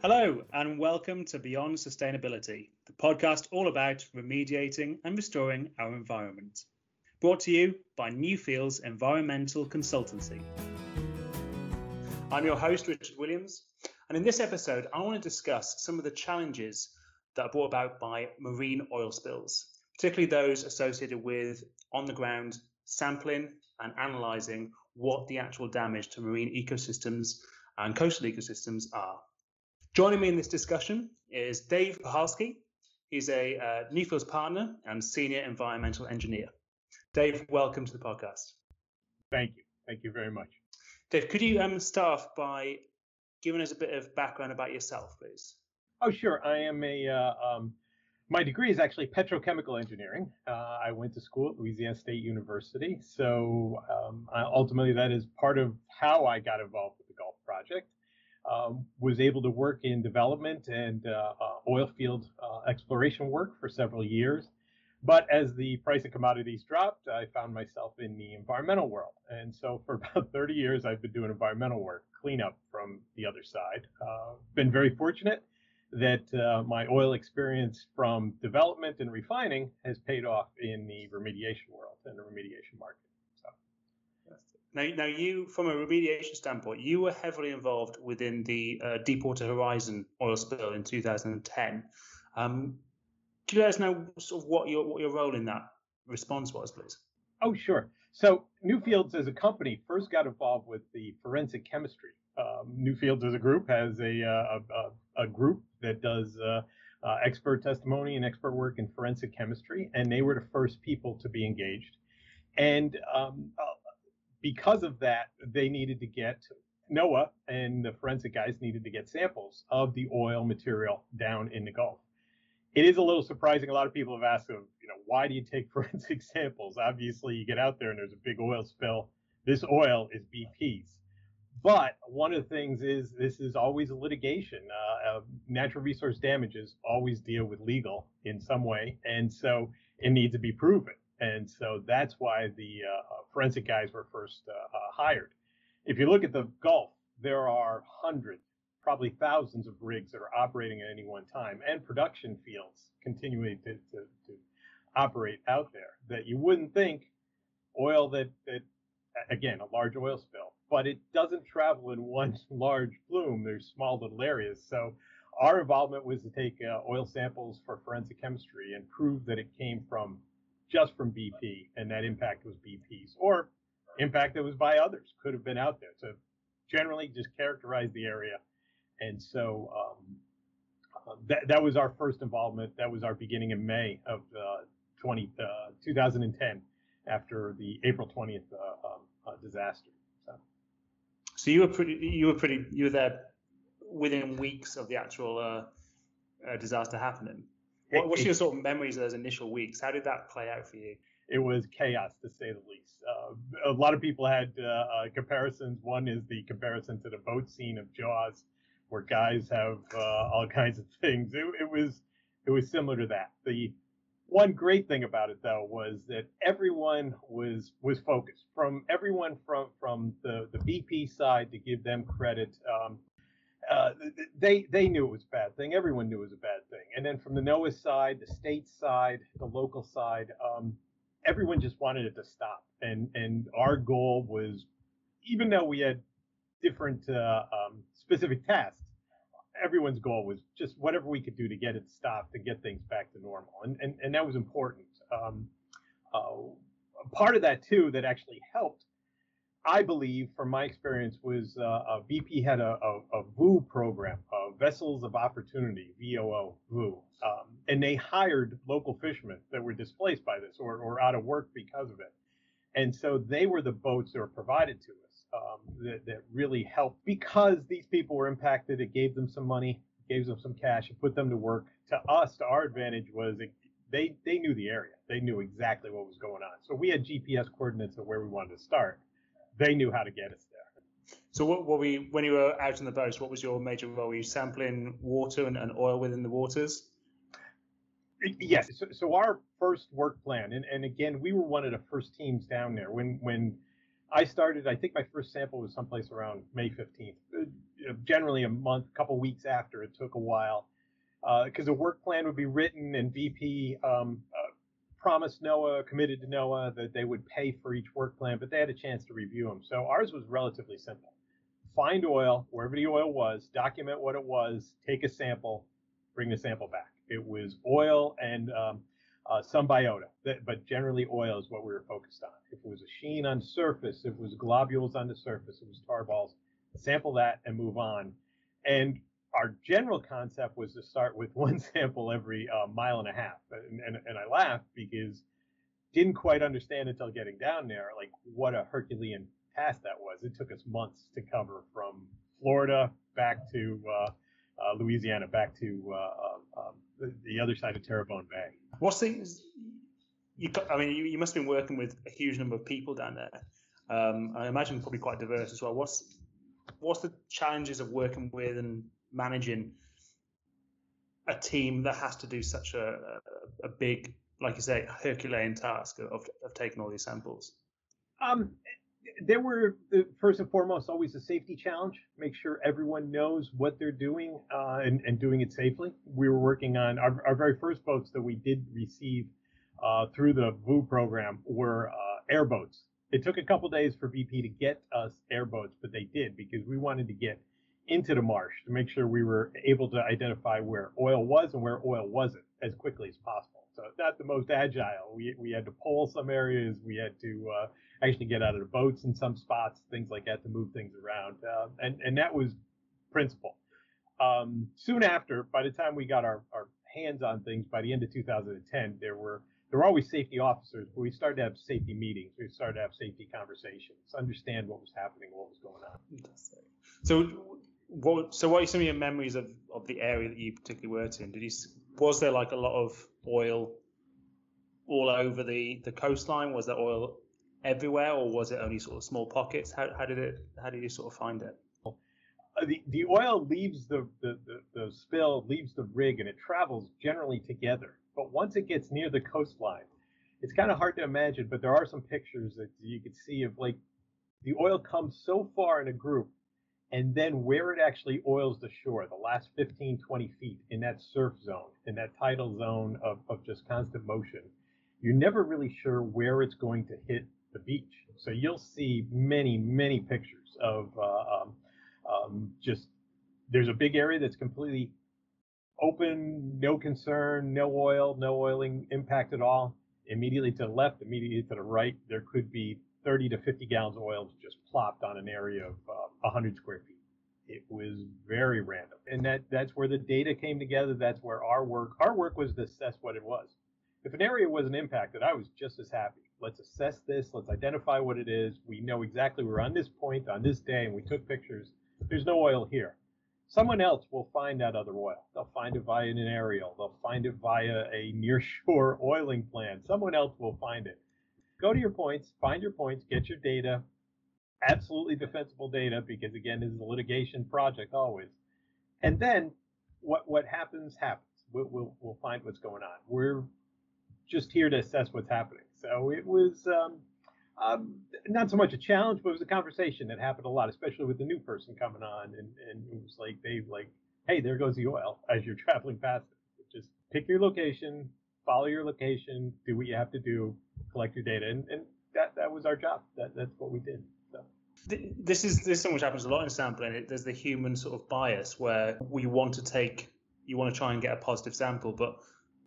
Hello, and welcome to Beyond Sustainability, the podcast all about remediating and restoring our environment. Brought to you by Newfields Environmental Consultancy. I'm your host, Richard Williams, and in this episode, I want to discuss some of the challenges that are brought about by marine oil spills, particularly those associated with on the ground sampling and analysing what the actual damage to marine ecosystems and coastal ecosystems are. Joining me in this discussion is Dave Pahalski. He's a uh, Newfields partner and senior environmental engineer. Dave, welcome to the podcast. Thank you. Thank you very much. Dave, could you um, start off by giving us a bit of background about yourself, please? Oh, sure. I am a. Uh, um, my degree is actually petrochemical engineering. Uh, I went to school at Louisiana State University. So um, ultimately, that is part of how I got involved with the Gulf Project um, was able to work in development and uh, uh, oil field uh, exploration work for several years. But as the price of commodities dropped, I found myself in the environmental world. And so for about 30 years, I've been doing environmental work, cleanup from the other side. Uh, been very fortunate that uh, my oil experience from development and refining has paid off in the remediation world and the remediation market. Now, now you, from a remediation standpoint, you were heavily involved within the uh, Deepwater Horizon oil spill in 2010. Um, could you let us know sort of what your what your role in that response was, please? Oh, sure. So Newfields as a company first got involved with the forensic chemistry. Um, Newfields as a group has a uh, a, a, group that does uh, uh, expert testimony and expert work in forensic chemistry, and they were the first people to be engaged. And um, because of that, they needed to get NOAA and the forensic guys needed to get samples of the oil material down in the Gulf. It is a little surprising. A lot of people have asked, them, you know, why do you take forensic samples? Obviously, you get out there and there's a big oil spill. This oil is BP's. But one of the things is this is always a litigation. Uh, uh, natural resource damages always deal with legal in some way, and so it needs to be proven. And so that's why the uh, uh, forensic guys were first uh, uh, hired. If you look at the Gulf, there are hundreds, probably thousands of rigs that are operating at any one time and production fields continuing to, to, to operate out there that you wouldn't think oil that, that, again, a large oil spill, but it doesn't travel in one large plume. There's small little areas. So our involvement was to take uh, oil samples for forensic chemistry and prove that it came from just from BP, and that impact was BP's, or impact that was by others could have been out there. So generally, just characterize the area, and so um, uh, that that was our first involvement. That was our beginning in May of uh, 20 uh, 2010, after the April 20th uh, um, uh, disaster. So. so you were pretty, you were pretty, you were there within weeks of the actual uh, disaster happening. What, what's your sort of memories of those initial weeks? How did that play out for you? It was chaos, to say the least. Uh, a lot of people had uh, uh, comparisons. One is the comparison to the boat scene of Jaws, where guys have uh, all kinds of things. It, it was it was similar to that. The one great thing about it though was that everyone was was focused from everyone from from the the BP side to give them credit um, uh, they they knew it was a bad thing. Everyone knew it was a bad thing. And then from the NOAA side, the state side, the local side, um, everyone just wanted it to stop. And and our goal was, even though we had different uh, um, specific tasks, everyone's goal was just whatever we could do to get it stopped and get things back to normal. And and and that was important. Um, uh, part of that too that actually helped I believe, from my experience, was uh, BP had a, a, a VOO program, uh, Vessels of Opportunity, VOO, VOO, um, and they hired local fishermen that were displaced by this or, or out of work because of it. And so they were the boats that were provided to us um, that, that really helped because these people were impacted. It gave them some money, gave them some cash, and put them to work. To us, to our advantage was it, they they knew the area. They knew exactly what was going on. So we had GPS coordinates of where we wanted to start they knew how to get us there. So what were we when you were out on the boats? What was your major role? Were you sampling water and, and oil within the waters? Yes. So, so, our first work plan, and, and again, we were one of the first teams down there when when I started, I think my first sample was someplace around May 15th. Uh, generally a month, a couple weeks after. It took a while because uh, a work plan would be written and BP um, promised NOAA, committed to NOAA that they would pay for each work plan, but they had a chance to review them. So ours was relatively simple. Find oil wherever the oil was, document what it was, take a sample, bring the sample back. It was oil and um, uh, some biota, but generally oil is what we were focused on. If it was a sheen on surface, if it was globules on the surface, it was tar balls, sample that and move on. And our general concept was to start with one sample every uh, mile and a half. And, and, and I laughed because didn't quite understand until getting down there, like what a Herculean task that was. It took us months to cover from Florida back to uh, uh, Louisiana, back to uh, um, um the, the, other side of Terrebonne Bay. What's the, you, I mean, you, you must have been working with a huge number of people down there. Um, I imagine probably quite diverse as well. What's what's the challenges of working with and managing a team that has to do such a, a, big, like you say, Herculean task of, of taking all these samples? Um, there were uh, first and foremost always a safety challenge. Make sure everyone knows what they're doing uh, and, and, doing it safely. We were working on our, our very first boats that we did receive uh, through the VOO program were uh, airboats. It took a couple days for BP to get us airboats, but they did because we wanted to get into the marsh to make sure we were able to identify where oil was and where oil wasn't as quickly as possible. So not the most agile. We, we had to pole some areas. We had to uh, actually get out of the boats in some spots, things like that to move things around. Uh, and, and that was principle. Um, soon after, by the time we got our, our hands on things, by the end of 2010, there were there were always safety officers, but we started to have safety meetings. We started to have safety conversations, understand what was happening, what was going on. So what so what are some of your memories of, of the area that you particularly worked in? Did you was there like a lot of oil all over the, the coastline? Was there oil everywhere, or was it only sort of small pockets? How, how did it how did you sort of find it? Uh, the, the oil leaves the, the, the, the spill, leaves the rig, and it travels generally together. But once it gets near the coastline, it's kind of hard to imagine, but there are some pictures that you can see of like the oil comes so far in a group and then where it actually oils the shore, the last 15, 20 feet in that surf zone, in that tidal zone of, of just constant motion, you're never really sure where it's going to hit the beach. So you'll see many, many pictures of uh, um, um, just there's a big area that's completely open, no concern, no oil, no oiling impact at all. Immediately to the left, immediately to the right, there could be 30 to 50 gallons of oil just plopped on an area of uh, 100 square feet. It was very random, and that that's where the data came together. That's where our work our work was to assess what it was. If an area wasn't impacted, I was just as happy. Let's assess this. Let's identify what it is. We know exactly we're on this point on this day, and we took pictures. There's no oil here. Someone else will find that other oil. They'll find it via an aerial. They'll find it via a nearshore oiling plan. Someone else will find it go to your points, find your points, get your data, absolutely defensible data, because again, this is a litigation project always. And then what what happens happens. We'll, we'll, we'll find what's going on. We're just here to assess what's happening. So it was um, um, not so much a challenge, but it was a conversation that happened a lot, especially with the new person coming on, and, and it was like they like, hey, there goes the oil as you're traveling past it. Just pick your location, follow your location, do what you have to do, collect your data, and, and that that was our job. That that's what we did. So. This is this is something which happens a lot in sampling. There's the human sort of bias where we want to take, you want to try and get a positive sample, but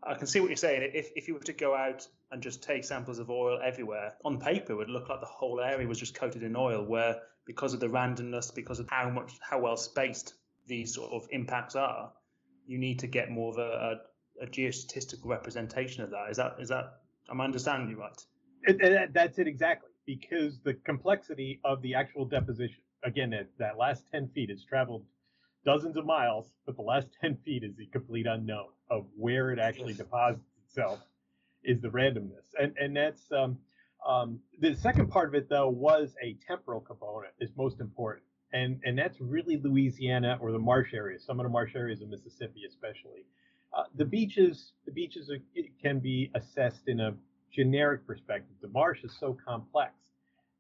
I can see what you're saying. If if you were to go out and just take samples of oil everywhere, on paper it would look like the whole area was just coated in oil. Where because of the randomness, because of how much how well spaced these sort of impacts are, you need to get more of a, a, geostatistical representation of that. Is that is that Am I understanding you right? It, it, that's it exactly. Because the complexity of the actual deposition, again, it, that last 10 feet, it's traveled dozens of miles, but the last 10 feet is the complete unknown of where it actually deposits itself is the randomness. And, and that's, um, um, the second part of it though was a temporal component is most important. And, and that's really Louisiana or the marsh areas, some of the marsh areas of Mississippi especially. Uh, the beaches, the beaches are, can be assessed in a generic perspective. The marsh is so complex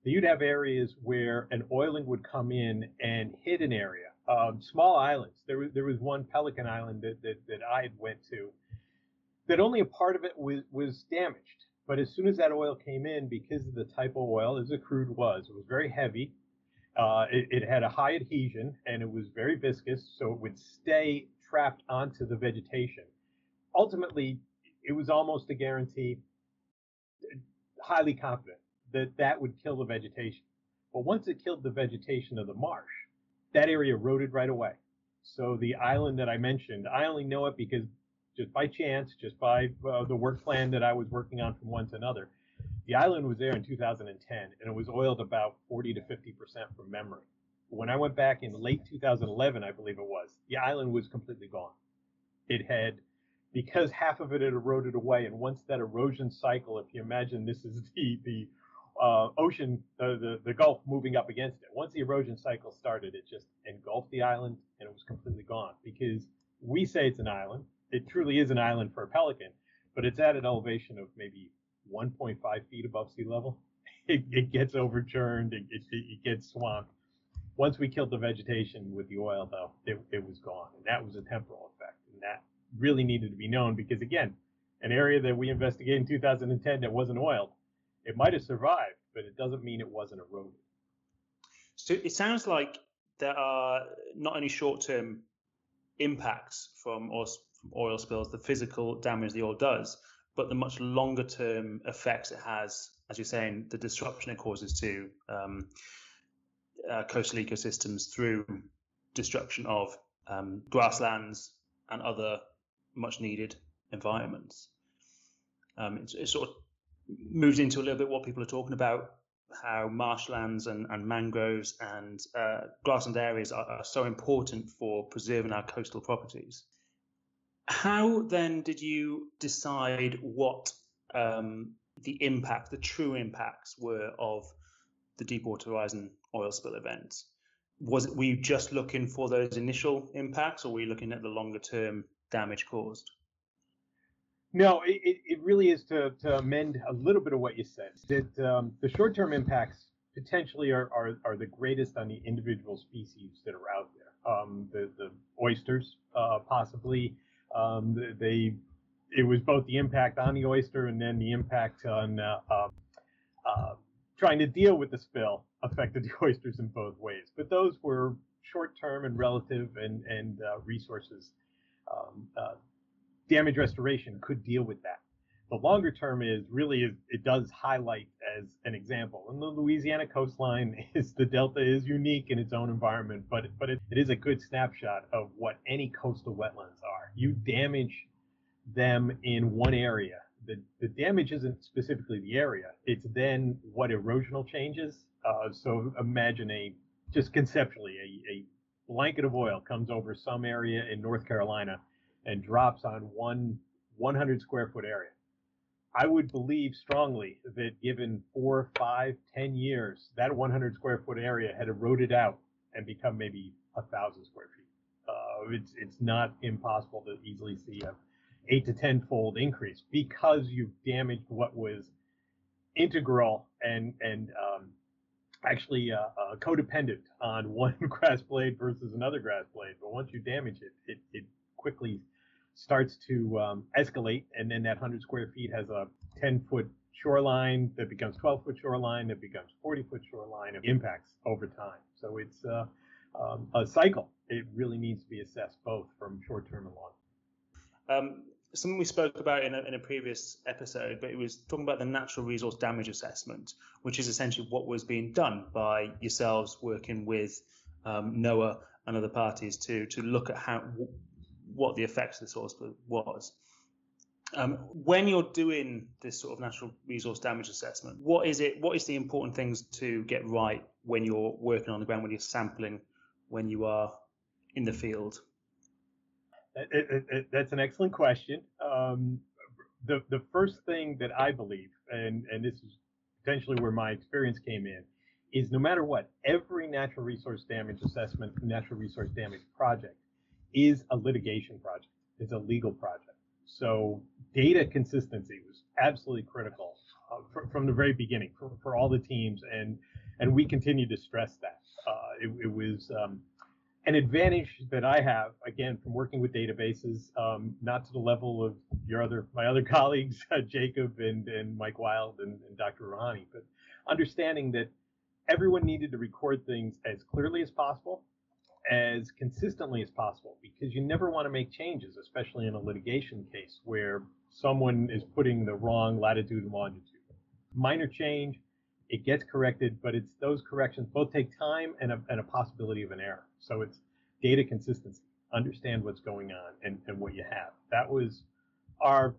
that you'd have areas where an oiling would come in and hit an area, um, small islands. There was there was one Pelican Island that that, that I had went to that only a part of it was was damaged. But as soon as that oil came in, because of the type of oil, as a crude was, it was very heavy. Uh, it, it had a high adhesion and it was very viscous, so it would stay trapped onto the vegetation. Ultimately, it was almost a guarantee, highly confident that that would kill the vegetation. But once it killed the vegetation of the marsh, that area eroded right away. So the island that I mentioned, I only know it because just by chance, just by uh, the work plan that I was working on from one to another, the island was there in 2010 and it was oiled about 40 to 50 percent from memory. When I went back in late 2011, I believe it was, the island was completely gone. It had because half of it had eroded away, and once that erosion cycle, if you imagine this is the the uh, ocean, the, the, Gulf moving up against it. Once the erosion cycle started, it just engulfed the island and it was completely gone. Because we say it's an island, it truly is an island for a pelican, but it's at an elevation of maybe 1.5 feet above sea level. It, it gets overturned, it, it, it gets swamped. Once we killed the vegetation with the oil, though, it, it was gone, and that was a temporal effect, and that really needed to be known because again, an area that we investigated in 2010 that wasn't oiled it might have survived, but it doesn't mean it wasn't eroded. So it sounds like there are not only short-term impacts from oil, from oil spills, the physical damage the oil does, but the much longer-term effects it has, as you're saying, the disruption it causes to um, uh, coastal ecosystems through destruction of um, grasslands and other much-needed environments. Um, it's, it's, sort of moves into a little bit what people are talking about how marshlands and, and mangroves and uh, grassland areas are, are, so important for preserving our coastal properties. How then did you decide what um, the impact, the true impacts were of the Deepwater Horizon oil spill event? Was it, were you just looking for those initial impacts, or were you looking at the longer term damage caused? No, it, it really is to, to amend a little bit of what you said. That um, the short term impacts potentially are, are, are, the greatest on the individual species that are out there. Um, the, the oysters, uh, possibly, um, they it was both the impact on the oyster and then the impact on uh, uh, uh trying to deal with the spill affected the oysters in both ways. But those were short term and relative and, and uh, resources um, uh, damage restoration could deal with that. The longer term is really is, it does highlight as an example. And the Louisiana coastline is the delta is unique in its own environment, but but it, it is a good snapshot of what any coastal wetlands are. You damage them in one area. The, the damage isn't specifically the area. It's then what erosional changes. Uh, so imagine a just conceptually a, a blanket of oil comes over some area in North Carolina and drops on one 100 square foot area. I would believe strongly that given four, five, ten years, that 100 square foot area had eroded out and become maybe a thousand square feet. Uh, it's it's not impossible to easily see a eight to tenfold increase because you've damaged what was integral and and um, actually uh, uh, codependent on one grass blade versus another grass blade. But once you damage it, it, it quickly starts to um, escalate, and then that 100 square feet has a 10 foot shoreline that becomes 12 foot shoreline that becomes 40 foot shoreline of impacts over time. So it's uh, um, a cycle. It really needs to be assessed both from short term and long. Um, something we spoke about in a, in a previous episode, but it was talking about the natural resource damage assessment, which is essentially what was being done by yourselves working with um, NOAA and other parties to to look at how what the effects of the source was. Um, when you're doing this sort of natural resource damage assessment, what is it? What is the important things to get right when you're working on the ground, when you're sampling, when you are in the field? It, it, that's an excellent question. Um, the the first thing that I believe, and and this is potentially where my experience came in, is no matter what, every natural resource damage assessment, natural resource damage project is a litigation project. It's a legal project. So data consistency was absolutely critical uh, for, from the very beginning for, for all the teams. And and we continue to stress that. Uh, it, it, was um, an advantage that I have again from working with databases, um, not to the level of your other my other colleagues, uh, Jacob and and Mike Wild and, and Dr. Rouhani, but understanding that everyone needed to record things as clearly as possible, as consistently as possible, because you never want to make changes, especially in a litigation case where someone is putting the wrong latitude and longitude. Minor change, it gets corrected, but it's those corrections both take time and a, and a possibility of an error. So it's data consistency, understand what's going on and, and what you have. That was our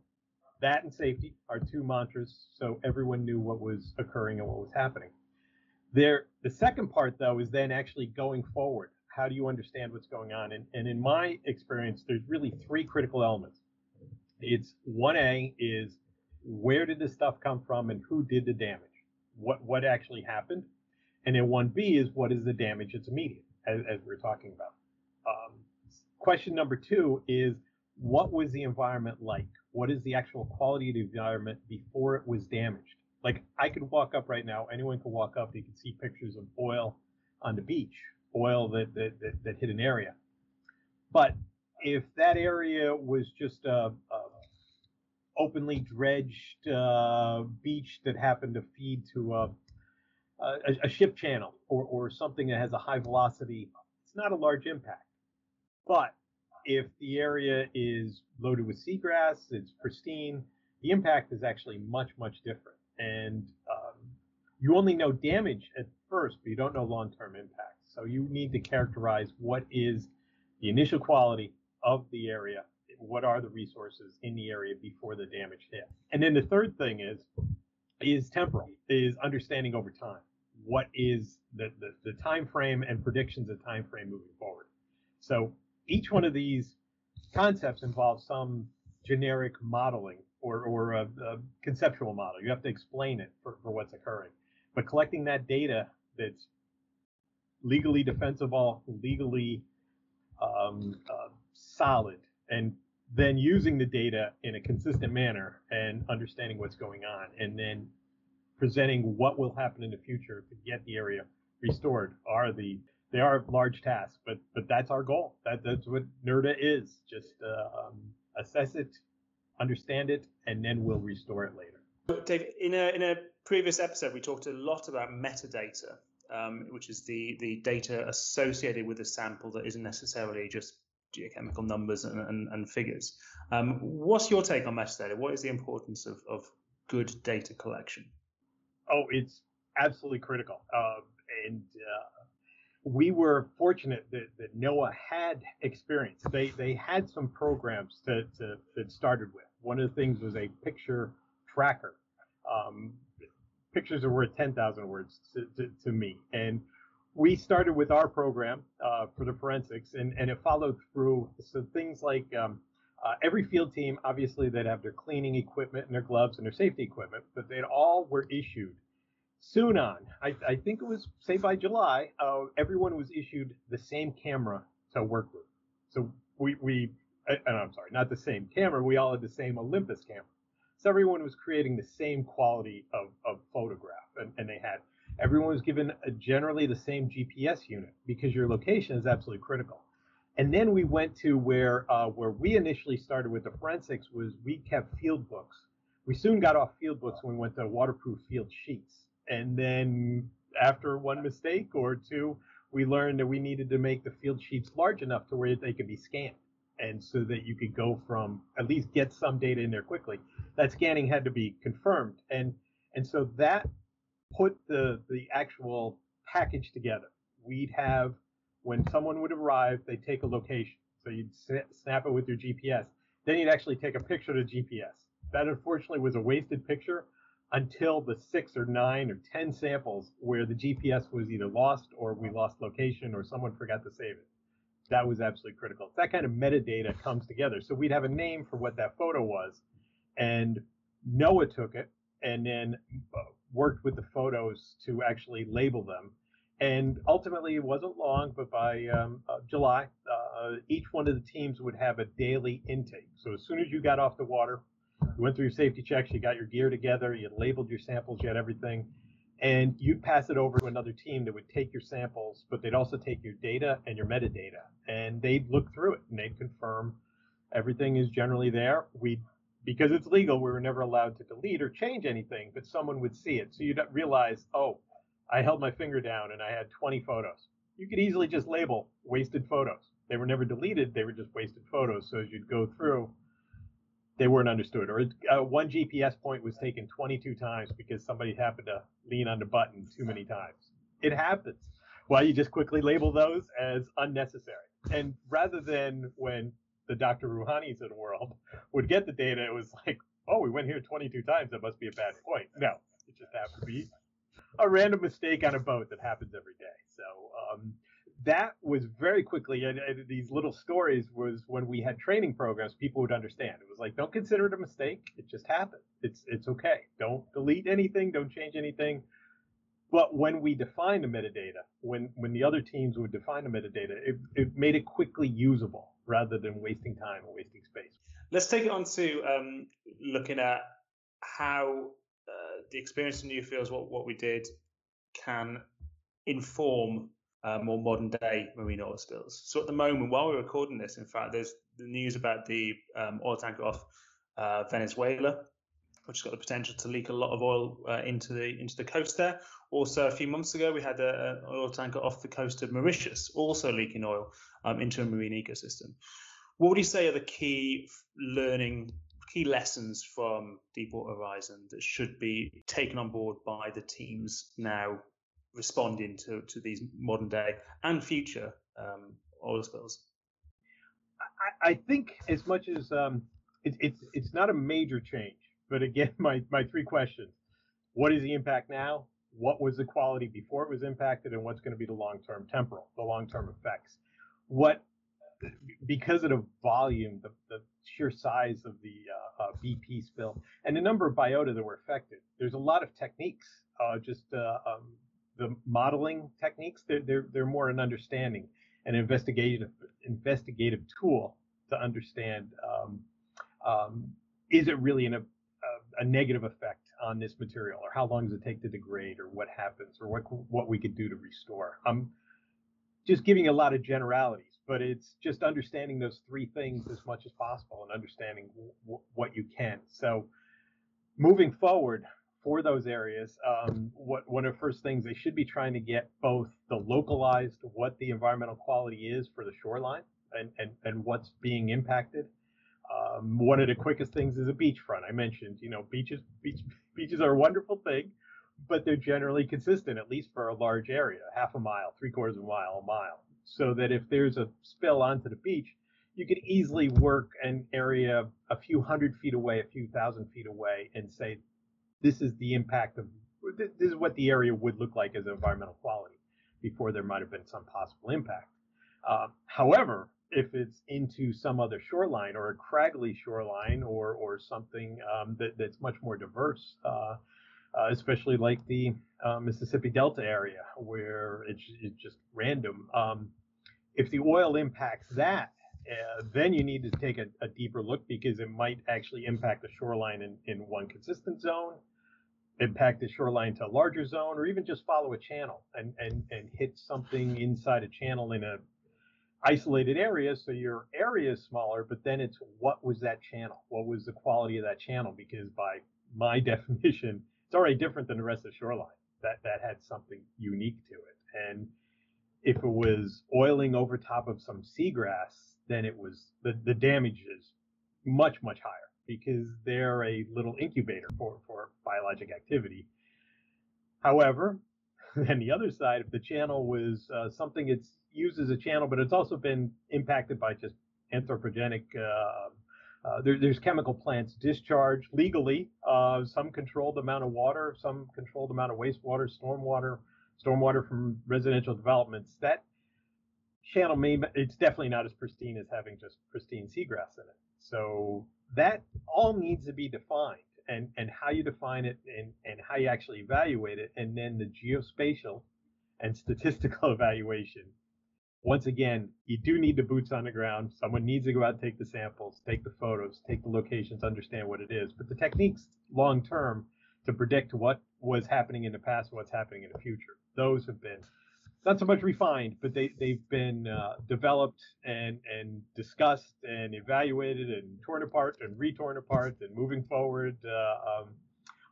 that and safety, our two mantras, so everyone knew what was occurring and what was happening. There, the second part though is then actually going forward. How do you understand what's going on? And, and in my experience, there's really three critical elements. It's 1A is where did this stuff come from and who did the damage? What what actually happened? And then 1B is what is the damage that's immediate, as, as we are talking about. Um, question number two is what was the environment like? What is the actual quality of the environment before it was damaged? Like I could walk up right now, anyone could walk up, you can see pictures of oil on the beach, oil that, that, that, that hit an area. But if that area was just a, a openly dredged uh, beach that happened to feed to a, a, a, ship channel or, or something that has a high velocity, it's not a large impact. But if the area is loaded with seagrass, it's pristine, the impact is actually much, much different. And um, you only know damage at first, but you don't know long term impact. So you need to characterize what is the initial quality of the area, what are the resources in the area before the damage hit. And then the third thing is is temporal, is understanding over time. What is the, the, the time frame and predictions of time frame moving forward. So each one of these concepts involves some generic modeling or, or a, a, conceptual model. You have to explain it for, for what's occurring. But collecting that data that's legally defensible, legally um, uh, solid, and then using the data in a consistent manner and understanding what's going on, and then presenting what will happen in the future to get the area restored are the they are large tasks, but but that's our goal. That that's what NRDA is. Just uh, um, assess it, understand it, and then we'll restore it later. Dave, in a in a previous episode, we talked a lot about metadata, um, which is the the data associated with a sample that isn't necessarily just geochemical numbers and, and, and figures. Um, what's your take on metadata? What is the importance of, of good data collection? Oh, it's absolutely critical. Uh, and uh, we were fortunate that, that NOAA had experience. They they had some programs to, to that started with. One of the things was a picture tracker. Um, pictures are worth 10,000 words to, to, to, me. And we started with our program uh, for the forensics, and, and it followed through. So things like um, uh, every field team, obviously, they'd have their cleaning equipment and their gloves and their safety equipment, but they all were issued soon on, I, I think it was say by July, uh, everyone was issued the same camera to work with. So we we uh, and I'm sorry, not the same camera. We all had the same Olympus camera. So everyone was creating the same quality of, of photograph, and, and they had everyone was given a, generally the same GPS unit because your location is absolutely critical. And then we went to where uh, where we initially started with the forensics was we kept field books. We soon got off field books when we went to waterproof field sheets and then after one mistake or two, we learned that we needed to make the field sheets large enough to where they could be scanned. And so that you could go from at least get some data in there quickly. That scanning had to be confirmed. And and so that put the the actual package together. We'd have when someone would arrive, they'd take a location. So you'd snap it with your GPS. Then you'd actually take a picture the GPS. That unfortunately was a wasted picture until the six or nine or 10 samples where the GPS was either lost or we lost location or someone forgot to save it. That was absolutely critical. That kind of metadata comes together. So we'd have a name for what that photo was, and NOAA took it and then uh, worked with the photos to actually label them. And ultimately, it wasn't long, but by um, uh, July, uh, each one of the teams would have a daily intake. So as soon as you got off the water, you went through your safety checks, you got your gear together, you labeled your samples, you had everything, and you'd pass it over to another team that would take your samples, but they'd also take your data and your metadata, and they'd look through it and they'd confirm everything is generally there. We, because it's legal, we were never allowed to delete or change anything, but someone would see it, so you'd realize, oh, I held my finger down and I had 20 photos. You could easily just label wasted photos. They were never deleted; they were just wasted photos. So as you'd go through, they weren't understood. Or uh, one GPS point was taken 22 times because somebody happened to lean on the button too many times. It happens. Well, you just quickly label those as unnecessary. And rather than when the Dr. Rouhanis of the world would get the data, it was like, oh, we went here 22 times. That must be a bad point. No, it just happened to be a random mistake on a boat that happens every day. So um, that was very quickly and, and, these little stories was when we had training programs people would understand it was like don't consider it a mistake it just happened it's it's okay don't delete anything don't change anything but when we defined the metadata when when the other teams would define the metadata it, it made it quickly usable rather than wasting time or wasting space let's take it on to um, looking at how uh, the experience in Newfields what what we did can inform uh, more modern day marine oil spills. So at the moment, while we're recording this, in fact, there's the news about the um, oil tanker off uh, Venezuela, which has got the potential to leak a lot of oil uh, into the into the coast there. Also, a few months ago, we had an oil tanker off the coast of Mauritius, also leaking oil um, into a marine ecosystem. What would you say are the key learning, key lessons from Deepwater Horizon that should be taken on board by the teams now responding to, to these modern day and future um, oil spills? I, I, think as much as um, it, it's it's not a major change, but again, my my three questions: What is the impact now? What was the quality before it was impacted, and what's going to be the long term temporal, the long term effects? What because of the volume, the, the sheer size of the uh, uh, BP spill, and the number of biota that were affected, there's a lot of techniques, uh, just uh, um, the modeling techniques. They're, they're, they're more an understanding, an investigative investigative tool to understand um, um, is it really an, a, negative effect on this material, or how long does it take to degrade, or what happens, or what what we could do to restore. I'm just giving a lot of generalities, but it's just understanding those three things as much as possible and understanding w- what you can. So moving forward, for those areas, um, what one of the first things they should be trying to get both the localized what the environmental quality is for the shoreline and and, and what's being impacted. Um, one of the quickest things is a beachfront. I mentioned, you know, beaches beach, beaches are a wonderful thing, but they're generally consistent, at least for a large area, half a mile, three quarters of a mile, a mile, so that if there's a spill onto the beach, you could easily work an area a few hundred feet away, a few thousand feet away, and say this is the impact of this is what the area would look like as environmental quality before there might have been some possible impact. Uh, however, if it's into some other shoreline or a craggly shoreline or or something um, that, that's much more diverse, uh, uh, especially like the uh, Mississippi Delta area where it's, it's just random. Um, if the oil impacts that, uh, then you need to take a, a, deeper look because it might actually impact the shoreline in, in one consistent zone impact the shoreline to a larger zone or even just follow a channel and, and, and hit something inside a channel in a isolated area so your area is smaller but then it's what was that channel? What was the quality of that channel? Because by my definition it's already different than the rest of the shoreline. That that had something unique to it. And if it was oiling over top of some seagrass then it was the, the damage is much much higher because they're a little incubator for, for biologic activity. However, then the other side if the channel was uh, something it's used as a channel, but it's also been impacted by just anthropogenic. Uh, uh, there, there's chemical plants discharged legally, uh, some controlled amount of water, some controlled amount of wastewater, stormwater, stormwater from residential developments. That channel may it's definitely not as pristine as having just pristine seagrass in it. So that all needs to be defined and, and how you define it and, and how you actually evaluate it. And then the geospatial and statistical evaluation. Once again, you do need the boots on the ground. Someone needs to go out, take the samples, take the photos, take the locations, understand what it is. But the techniques long term to predict what was happening in the past what's happening in the future. Those have been not so much refined, but they they've been uh, developed and and discussed and evaluated and torn apart and retorn apart and moving forward. Uh, um,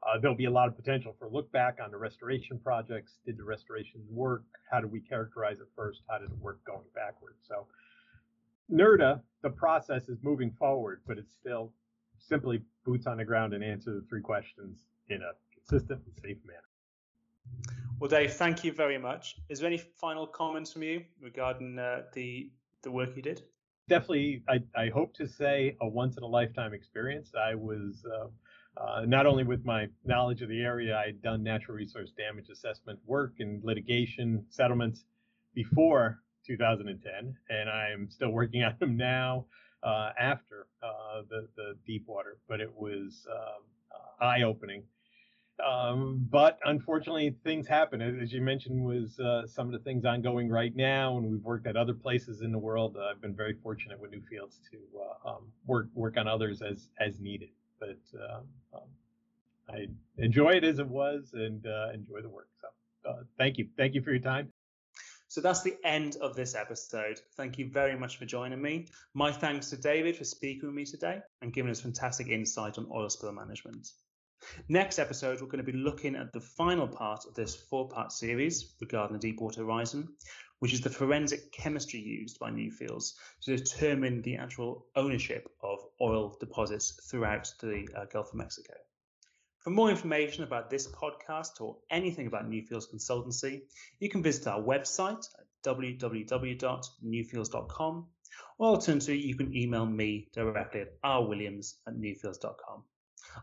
uh, there'll be a lot of potential for look back on the restoration projects. Did the restorations work? How did we characterize it first? How did it work going backwards? So, NRDA, the process is moving forward, but it's still simply boots on the ground and answer the three questions in a consistent and safe manner. Well, Dave, thank you very much. Is there any final comments from you regarding uh, the the work you did? Definitely, I, I hope to say a once in a lifetime experience. I was uh, uh, not only with my knowledge of the area, I'd done natural resource damage assessment work and litigation settlements before 2010, and I'm still working on them now uh, after uh, the the deep water. But it was um, uh, eye opening um, but unfortunately, things happen. As you mentioned, was uh, some of the things ongoing right now, and we've worked at other places in the world. I've been very fortunate with Newfields to uh, um, work work on others as as needed. But um, um I enjoy it as it was, and uh, enjoy the work. So, uh, thank you, thank you for your time. So that's the end of this episode. Thank you very much for joining me. My thanks to David for speaking with me today and giving us fantastic insight on oil spill management. Next episode, we're going to be looking at the final part of this four part series regarding the Deepwater Horizon, which is the forensic chemistry used by Newfields to determine the actual ownership of oil deposits throughout the uh, Gulf of Mexico. For more information about this podcast or anything about Newfields Consultancy, you can visit our website at www.newfields.com or alternatively, you can email me directly at rwilliams at newfields.com.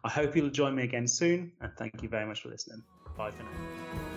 I hope you'll join me again soon, and thank you very much for listening. Bye for now.